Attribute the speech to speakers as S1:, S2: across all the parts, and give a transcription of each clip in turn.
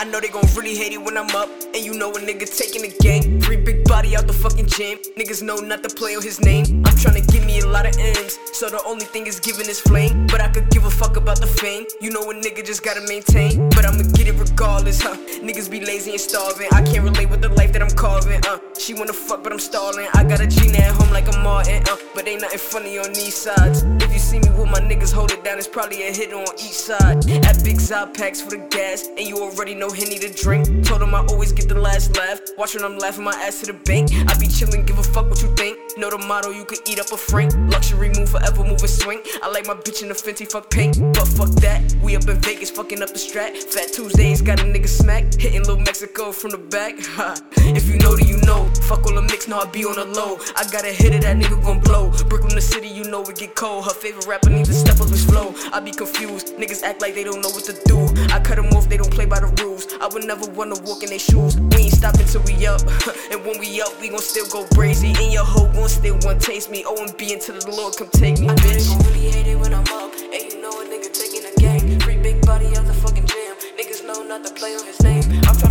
S1: I know they gon' really hate it when I'm up. And you know a nigga taking the game. Free big body out the fucking gym. Niggas know not to play on his name. I'm tryna give me a lot of M's. So the only thing is giving this flame. But I could give a fuck about the fame. You know a nigga just gotta maintain. But I'ma get it regardless, huh? Niggas be lazy and starving. I can't relate with the life that I'm carving, uh. She wanna fuck, but I'm stalling. I got a Gina ain't nothing funny on these sides. If you see me with my niggas hold it down, it's probably a hit on each side. At Big Zod packs for the gas, and you already know Henny to drink. Told him I always get the last laugh. Watching them laughing my ass to the bank. I be chillin', give a fuck what you think. Know the motto, you could eat up a frank. Luxury move, forever move swing. I like my bitch in the Fenty, fuck pink. But fuck that, we up in Vegas, fucking up the strat. Fat Tuesdays, got a nigga smack. Hitting Little Mexico from the back. If you know, then you know. Fuck all the mix, now I be on the low. I got a hit of that nigga gon' blow. Brooklyn, the city, you know it get cold. Her favorite rapper needs to step up his flow. I be confused, niggas act like they don't know what to do. I cut them off, they don't play by the rules. I would never wanna walk in their shoes. We ain't stopping till we up. and when we up, we gon' still go brazy. And your hoe gon' still want taste me. O and B until the Lord come take me,
S2: I know gon' really hate it when I'm up. And you know a nigga taking a gang. Free big body out the fucking gym. Niggas know not to play on his name. I'm tryna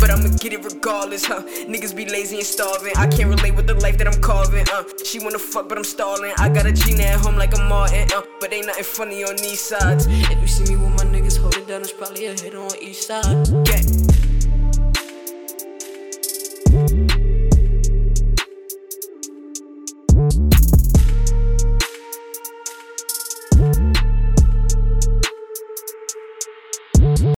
S1: But I'ma get it regardless, huh? Niggas be lazy and starving. I can't relate with the life that I'm carving, uh. She wanna fuck, but I'm stalling. I got a Gina at home like a Martin, uh. But ain't nothing funny on these sides.
S2: If you see me with my niggas hold it down, it's probably a hit on each side.
S1: Yeah.